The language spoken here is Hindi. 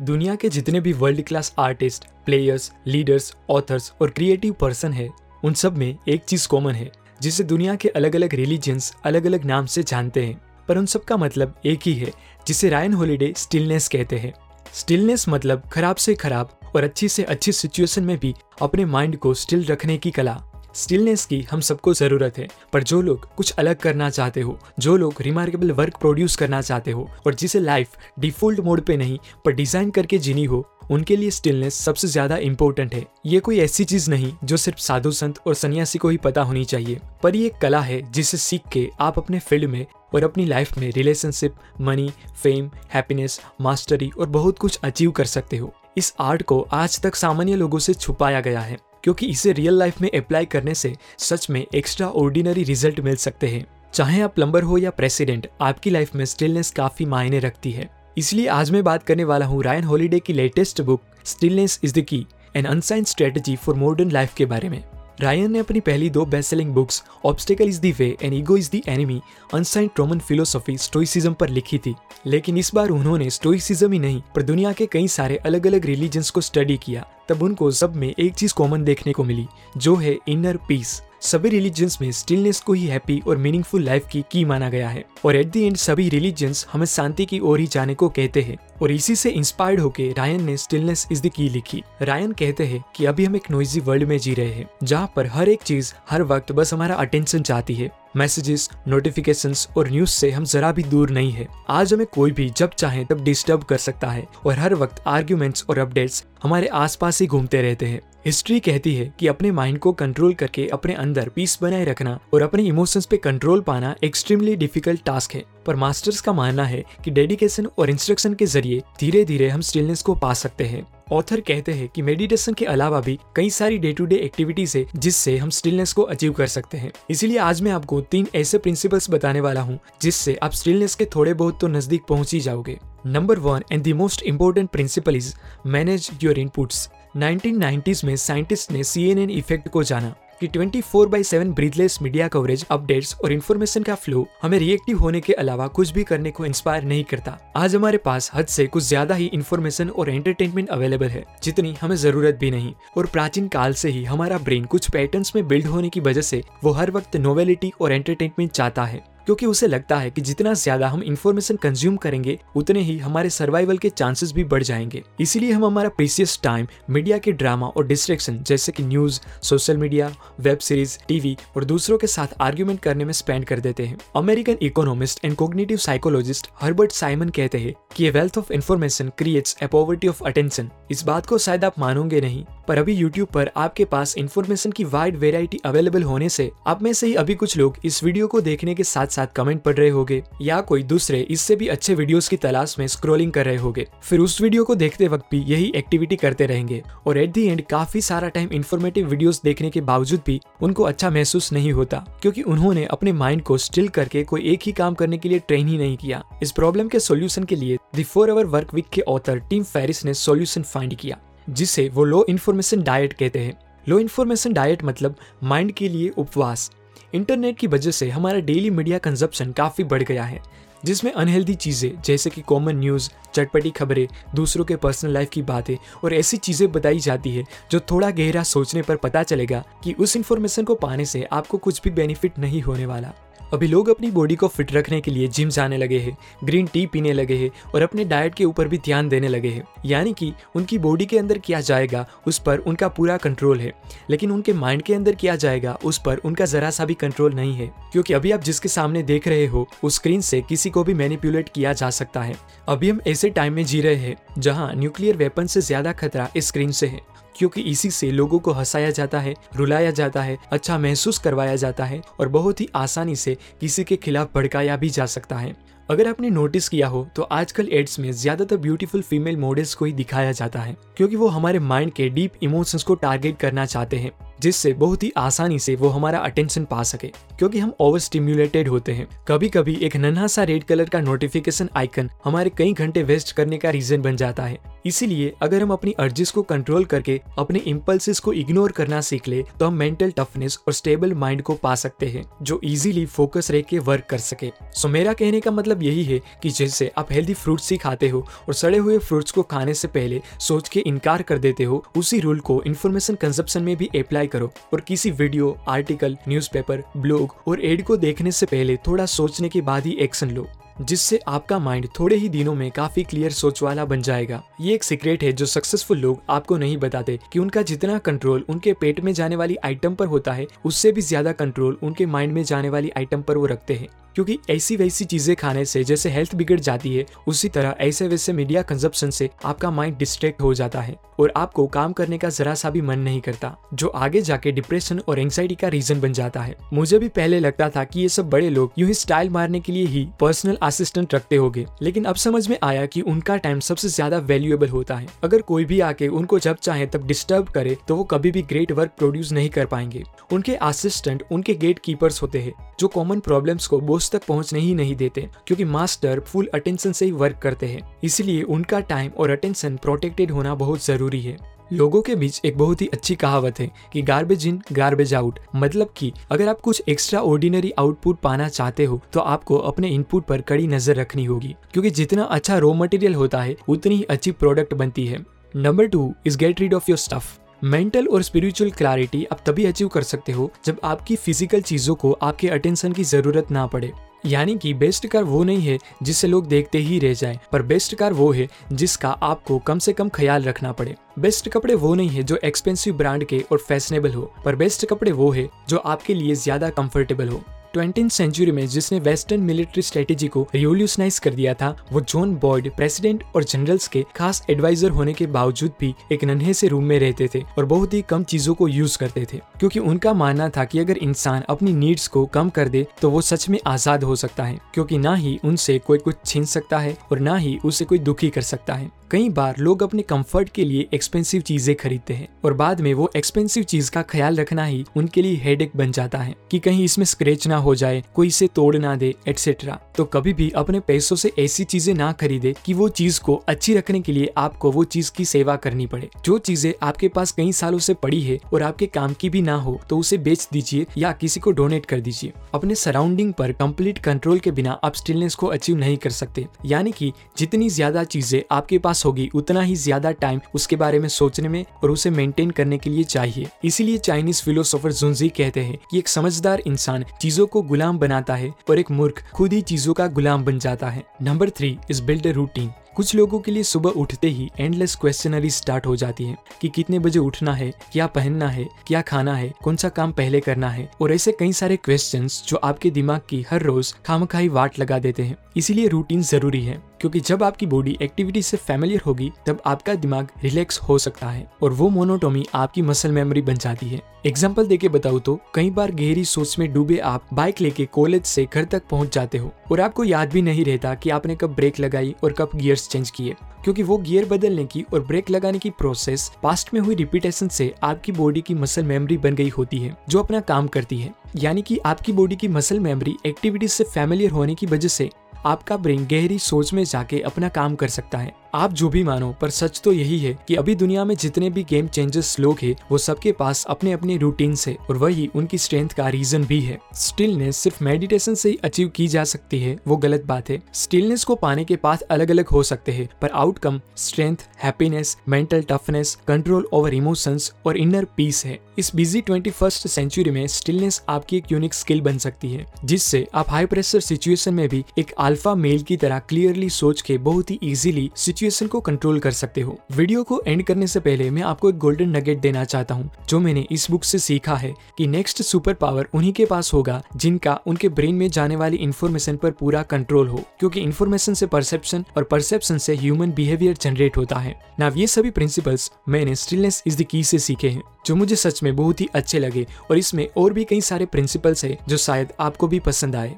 दुनिया के जितने भी world class artist players leaders authors और क्रिएटिव पर्सन है, उन सब में एक चीज़ कॉमन है, जिसे दुनिया के अलग अलग रिलीजन्स अलग अलग नाम से जानते हैं। पर उन सब का मतलब एक ही है, जिसे रायन हॉलीडे स्टिलनेस कहते हैं। स्टिलनेस मतलब खराब से खराब और अच्छी से अच्छी सिचुएशन में भी अपने माइंड को स्टिल रखने की कला। स्टिलनेस की हम सबको ज़रूरत है, पर जो लोग कुछ अलग करना चाहते हो, जो लोग रिमार्केबल वर्क प्रोड्यूस करना चाहते हो, और जिसे लाइफ डिफ़ॉल्ट मोड पे नहीं, पर डिज़ाइन करके जीनी हो, उनके लिए स्टिलनेस सबसे ज़्यादा इम्पोर्टेंट है। ये कोई ऐसी चीज़ नहीं, जो सिर्फ़ साधु संत और सन्यासी को ही पता होनी चाहिए, पर ये एक कला है, जिसे सीख के आप अपने फ़ील्ड में और अपनी लाइफ में relationship money fame happiness mastery और बहुत कुछ अचीव कर सकते हो। इस आर्ट को आज तक सामान्य लोगों से छुपाया गया है। क्योंकि इसे रियल लाइफ में अप्लाई करने से सच में एक्स्ट्रा ऑर्डिनरी रिज़ल्ट मिल सकते हैं। चाहे आप प्लम्बर हो या प्रेसिडेंट आपकी लाइफ में स्टिलनेस काफ़ी मायने रखती है। इसलिए आज मैं बात करने वाला हूँ रायन हॉलीडे की latest book stillness is the key an ancient strategy for modern life के बारे में। रायन ने अपनी पहली दो best selling books obstacle is the way and ego is the enemy ancient Roman philosophy stoicism पर लिखी थी। लेकिन इस बार उन्होंने स्टोइसिज्म ही नहीं, पर दुनिया के कई सारे अलग अलग रिलीजन्स को स्टडी किया। तब उनको सब में एक चीज़ कॉमन देखने को मिली, जो है इनर पीस सभी रिलीजन्स में स्टिलनेस को ही हैप्पी और मीनिंगफुल लाइफ की की माना गया है। और एट द एंड सभी रिलीजन्स हमें शांति की ओर ही जाने को कहते हैं। और इसी से इंस्पायर्ड होकर रायन ने स्टिलनेस इज़ द की लिखी। रायन कहते हैं कि अभी हम एक नोइजी वर्ल्ड में जी रहे हैं, जहाँ पर हर एक चीज़, हर वक्त बस हमारा अटेंशन चाहती है। मैसेजेस नोटिफिकेशन और न्यूज़ से हम जरा भी दूर नहीं है। आज हमें कोई भी जब चाहे तब डिस्टर्ब कर सकता है और हर वक्त आर्ग्यूमेंट्स और अपडेट्स हमारे आसपास ही घूमते रहते हैं। हिस्ट्री कहती है कि अपने माइंड को कंट्रोल करके अपने अंदर पीस बनाए रखना और अपने इमोशंस पे कंट्रोल पाना एक्सट्रीमली डिफ़िकल्ट टास्क है। पर मास्टर्स का मानना है कि डेडिकेशन और इंस्ट्रक्शन के ज़रिए धीरे धीरे हम स्टिलनेस को पा सकते हैं। ऑथर कहते हैं कि मेडिटेशन के अलावा भी कई सारी डे टू डे एक्टिविटीज़ है जिससे हम स्टिलनेस को अचीव कर सकते हैं। इसीलिए आज मैं आपको तीन ऐसे प्रिंसिपल्स बताने वाला हूँ जिससे आप स्टिलनेस के थोड़े बहुत तो नज़दीक पहुँच ही जाओगे। Number one and the most important principle is manage your inputs 1990s में साइंटिस्ट ने सीएनएन इफ़ेक्ट को जाना कि 24 four by seven breathless media coverage updates और इन्फॉर्मेशन का फ्लो हमें रिएक्टिव होने के अलावा कुछ भी करने को इंस्पायर नहीं करता। आज हमारे पास हद से कुछ ज़्यादा ही इन्फॉर्मेशन और एंटरटेनमेंट अवेलेबल है, जितनी हमें ज़रूरत भी नहीं। और प्राचीन काल से ही हमारा ब्रेन कुछ पैटर्न में बिल्ड होने की वजह से वो हर वक्त नोवेलिटी और एंटरटेनमेंट चाहता है। क्योंकि उसे लगता है कि जितना ज़्यादा हम इन्फॉर्मेशन कंज्यूम करेंगे, उतने ही हमारे सर्वाइवल के चांसेस भी बढ़ जाएँगे। इसीलिए हम हमारा प्रीसियस टाइम मीडिया के ड्रामा और डिस्ट्रेक्शन जैसे कि news social media web series TV और दूसरों के साथ आर्ग्यूमेंट करने में स्पेंड कर देते हैं। American economist and cognitive psychologist Herbert Simon कहते हैं कि ये wealth of information creates a poverty of attention इस बात को शायद आप मानोगे नहीं, पर अभी यूट्यूब पर आपके पास इन्फॉर्मेशन की वाइड वेराइटी अवेलेबल होने से आप में से ही अभी कुछ लोग इस वीडियो को देखने के साथ साथ कमेंट पढ़ रहे होगे, या कोई दूसरे इससे भी अच्छे वीडियोस की तलाश में स्क्रोलिंग कर रहे होगे। फिर उस वीडियो को देखते वक्त भी यही एक्टिविटी करते रहेंगे। और एट दी एंड काफ़ी सारा टाइम इन्फॉर्मेटिव वीडियोस देखने के बावजूद भी उनको अच्छा महसूस नहीं होता, क्योंकि उन्होंने अपने माइंड को स्टिल करके कोई एक ही काम करने के लिए ट्रेन ही नहीं किया। इस प्रॉब्लम के सोल्यूशन के लिए the four hour work week के ऑथर टीम फेरिस ने सोल्यूशन फाइंड किया, जिसे वो लो इन्फॉर्मेशन डाइट कहते हैं। लो इन्फॉर्मेशन डाइट मतलब माइंड के लिए उपवास इंटरनेट की वजह से हमारा डेली मीडिया कंजप्शन काफ़ी बढ़ गया है, जिसमें अनहेल्दी चीज़ें, जैसे कि कॉमन न्यूज़ चटपटी खबरें, दूसरों के पर्सनल लाइफ की बातें और ऐसी चीज़ें बताई जाती है, जो थोड़ा गहरा सोचने पर पता चलेगा कि उस इन्फॉर्मेशन को पाने से आपको कुछ भी बेनिफिट नहीं होने वाला। अभी लोग अपनी बॉडी को फिट रखने के लिए जिम जाने लगे हैं ग्रीन टी पीने लगे हैं और अपने डाइट के ऊपर भी ध्यान देने लगे हैं। यानी कि उनकी बॉडी के अंदर क्या जाएगा, उस पर उनका पूरा कंट्रोल है। लेकिन उनके माइंड के अंदर क्या जाएगा, उस पर उनका जरा सा भी कंट्रोल नहीं है। क्योंकि अभी आप जिसके सामने देख रहे हो, उस स्क्रीन से किसी को भी मैनिपुलेट किया जा सकता है। अभी हम ऐसे टाइम में जी रहे हैं, जहाँ न्यूक्लियर वेपन से ज़्यादा खतरा इस स्क्रीन से है। क्योंकि इसी से लोगों को हंसाया जाता है, रुलाया जाता है अच्छा महसूस करवाया जाता है और बहुत ही आसानी से किसी के खिलाफ भड़काया भी जा सकता है। अगर आपने नोटिस किया हो तो आजकल एड्स में ज़्यादातर ब्यूटीफुल फीमेल मॉडल्स को ही दिखाया जाता है, क्योंकि वो हमारे माइंड के डीप इमोशंस को टारगेट करना चाहते हैं। जिससे बहुत ही आसानी से वो हमारा अटेंशन पा सके। क्योंकि हम ओवर स्टिम्युलेटेड होते हैं। कभी कभी एक नन्हा सा रेड कलर का नोटिफिकेशन आइकन हमारे कई घंटे वेस्ट करने का रीजन बन जाता है। इसीलिए अगर हम अपनी अर्जिस को कंट्रोल करके अपने इम्पल्सिस को इग्नोर करना सीख ले तो हम मेंटल टफनेस और स्टेबल माइंड को पा सकते हैं, जो इजीली फोकस रह के वर्क कर सके। सो मेरा कहने का मतलब यही है कि जैसे आप हेल्दी फ्रूट्स ही खाते हो और सड़े हुए फ्रूट्स को खाने से पहले सोच के इनकार कर देते हो, उसी रूल को इन्फॉर्मेशन कंजप्शन में भी अप्लाई करो और किसी वीडियो आर्टिकल न्यूज़पेपर ब्लॉग और एड को देखने से पहले थोड़ा सोचने के बाद ही एक्शन लो, जिससे आपका माइंड थोड़े ही दिनों में काफ़ी क्लियर सोच वाला बन जाएगा। ये एक सीक्रेट है जो सक्सेसफुल लोग आपको नहीं बताते कि उनका जितना कंट्रोल उनके पेट में जाने वाली आइटम पर होता है, उससे भी ज़्यादा कंट्रोल उनके माइंड में जाने वाली आइटम पर वो रखते हैं। क्योंकि ऐसी वैसी चीज़ें खाने से, जैसे हेल्थ बिगड़ जाती है, उसी तरह ऐसे वैसे मीडिया कंजप्शन से आपका माइंड डिस्ट्रैक्ट हो जाता है और आपको काम करने का जरा सा भी मन नहीं करता, जो आगे जाके डिप्रेशन और एंग्जाइटी का रीजन बन जाता है। मुझे भी पहले लगता था कि ये सब बड़े लोग यूँ ही स्टाइल मारने के लिए ही पर्सनल असिस्टेंट रखते होंगे, लेकिन अब समझ में आया कि उनका टाइम सबसे ज़्यादा वैल्यूएबल होता है। अगर कोई भी आके उनको जब चाहे तब डिस्टर्ब करे तो वो कभी भी ग्रेट वर्क प्रोड्यूस नहीं कर पाएँगे। उनके असिस्टेंट उनके गेट कीपर्स होते हैं, जो कॉमन प्रॉब्लम्स को बोझ तक पहुँचने ही नहीं देते, क्योंकि मास्टर फुल अटेंशन से ही वर्क करते हैं। इसलिए उनका टाइम और अटेंशन प्रोटेक्टेड होना बहुत ज़रूरी है। लोगों के बीच एक बहुत ही अच्छी कहावत है कि गार्बेज इन गार्बेज आउट मतलब कि अगर आप कुछ एक्स्ट्रा ऑर्डिनरी आउटपुट पाना चाहते हो तो आपको अपने इनपुट पर कड़ी नज़र रखनी होगी। क्योंकि जितना अच्छा रॉ मटेरियल होता है, उतनी ही अच्छी प्रोडक्ट बनती है। Number two is get rid of your stuff mental और स्पिरिचुअल क्लैरिटी आप तभी अचीव कर सकते हो जब आपकी फ़िज़िकल चीज़ों को आपके अटेंशन की ज़रूरत ना पड़े। यानी कि बेस्ट कार वो नहीं है जिसे लोग देखते ही रह जाएँ, पर बेस्ट कार वो है जिसका आपको कम से कम ख्याल रखना पड़े। बेस्ट कपड़े वो नहीं है जो एक्सपेंसिव ब्रांड के और फैशनेबल हो पर बेस्ट कपड़े वो है जो आपके लिए ज़्यादा कंफर्टेबल हो। ट्वेंटी सेंचुरी में जिसने वेस्टर्न मिलिट्री स्ट्रेटेजी को रिवोल्यूशनाइज कर दिया था, वो जॉन बॉयड प्रेसिडेंट और जनरल्स के खास एडवाइजर होने के बावजूद भी एक नन्हे से रूम में रहते थे और बहुत ही कम चीज़ों को यूज़ करते थे। क्योंकि उनका मानना था कि अगर इंसान अपनी नीड्स को कम कर दे तो वो सच में आज़ाद हो सकता है, क्योंकि ना ही उनसे कोई कुछ छीन सकता है और ना ही उसे कोई दुखी कर सकता है। कई बार लोग अपने कंफर्ट के लिए एक्सपेंसिव चीज़ें खरीदते हैं और बाद में वो एक्सपेंसिव चीज़ का ख्याल रखना ही उनके लिए हेडेक बन जाता है, कि कहीं इसमें स्क्रेच ना हो जाए, कोई इसे तोड़ ना दे एटसेट्रा तो कभी भी अपने पैसों से ऐसी चीज़ें ना खरीदे कि वो चीज़ को अच्छी रखने के लिए आपको वो चीज़ की सेवा करनी पड़े। जो चीज़ें आपके पास कई सालों से पड़ी है और आपके काम की भी ना हो तो उसे बेच दीजिए या किसी को डोनेट कर दीजिए। अपने सराउंडिंग पर कंप्लीट कंट्रोल के बिना आप स्टिलनेस को अचीव नहीं कर सकते। यानी कि जितनी ज़्यादा चीज़ें आपके पास होगी, उतना ही ज़्यादा टाइम उसके बारे में सोचने में और उसे मेंटेन करने के लिए चाहिए। इसीलिए चाइनीज़ फिलोसोफर जुंजी कहते हैं कि एक समझदार इंसान चीज़ों को गुलाम बनाता है और एक मूर्ख खुद ही चीज़ों का गुलाम बन जाता है। Number three is build routine कुछ लोगों के लिए सुबह उठते ही एंडलेस क्वेश्चनरी स्टार्ट हो जाती है कि कितने बजे उठना है, क्या पहनना है, क्या खाना है, कौन सा काम पहले करना है और ऐसे कई सारे क्वेश्चंस जो आपके दिमाग की हर रोज खामखाई वाट लगा देते हैं। इसीलिए रूटीन ज़रूरी है। क्योंकि जब आपकी बॉडी एक्टिविटी से फैमिलियर होगी, तब आपका दिमाग रिलैक्स हो सकता है और वो मोनोटोमी आपकी मसल मेमोरी बन जाती है। एग्ज़ाम्पल देके बताऊँ तो कई बार गहरी सोच में डूबे आप बाइक लेके कॉलेज से घर तक पहुँच जाते हो और आपको याद भी नहीं रहता कि आपने कब ब्रेक लगाई और कब गियर्स चेंज किए। क्योंकि वो गियर बदलने की और ब्रेक लगाने की प्रोसेस पास्ट में हुई रिपीटेशन से आपकी बॉडी की मसल मेमोरी बन गई होती है, जो अपना काम करती है। यानी कि आपकी बॉडी की मसल मेमोरी एक्टिविटीज़ से फैमिलियर होने की वजह से आपका ब्रेन गहरी सोच में जाके अपना काम कर सकता है। आप जो भी मानो, पर सच तो यही है कि अभी दुनिया में जितने भी गेम चेंजर्स लोग हैं, वो सबके पास अपने अपने रूटीन से और वही उनकी स्ट्रेंथ का रीजन भी है। स्टिलनेस सिर्फ़ मेडिटेशन से ही अचीव की जा सकती है, वो गलत बात है। स्टिलनेस को पाने के पाथ अलग अलग हो सकते हैं, पर outcome strength happiness mental toughness control over emotions और इनर पीस है। इस बिज़ी ट्वेंटी फ़र्स्ट सेंचुरी में स्टिलनेस आपकी एक यूनिक स्किल बन सकती है, जिससे आप हाई प्रेशर सिचुएशन में भी एक अल्फ़ा मेल की तरह क्लियरली सोच के बहुत ही इजीली सिचुएशन को कंट्रोल कर सकते हो। वीडियो को एंड करने से पहले मैं आपको एक गोल्डन नगेट देना चाहता हूँ, जो मैंने इस बुक से सीखा है कि नेक्स्ट सुपर पावर उन्हीं के पास होगा, जिनका उनके ब्रेन में जाने वाली इन्फॉर्मेशन पर पूरा कंट्रोल हो, क्योंकि इन्फॉर्मेशन से परसेप्शन और परसेप्शन से ह्यूमन बिहेवियर जनरेट होता है। ना ये सभी प्रिंसिपल्स मैंने स्टिलनेस इज़ द की से सीखे हैं, जो मुझे सच में बहुत ही अच्छे लगे, और इसमें और भी कई सारे प्रिंसिपल्स है, जो शायद आपको भी पसंद आए।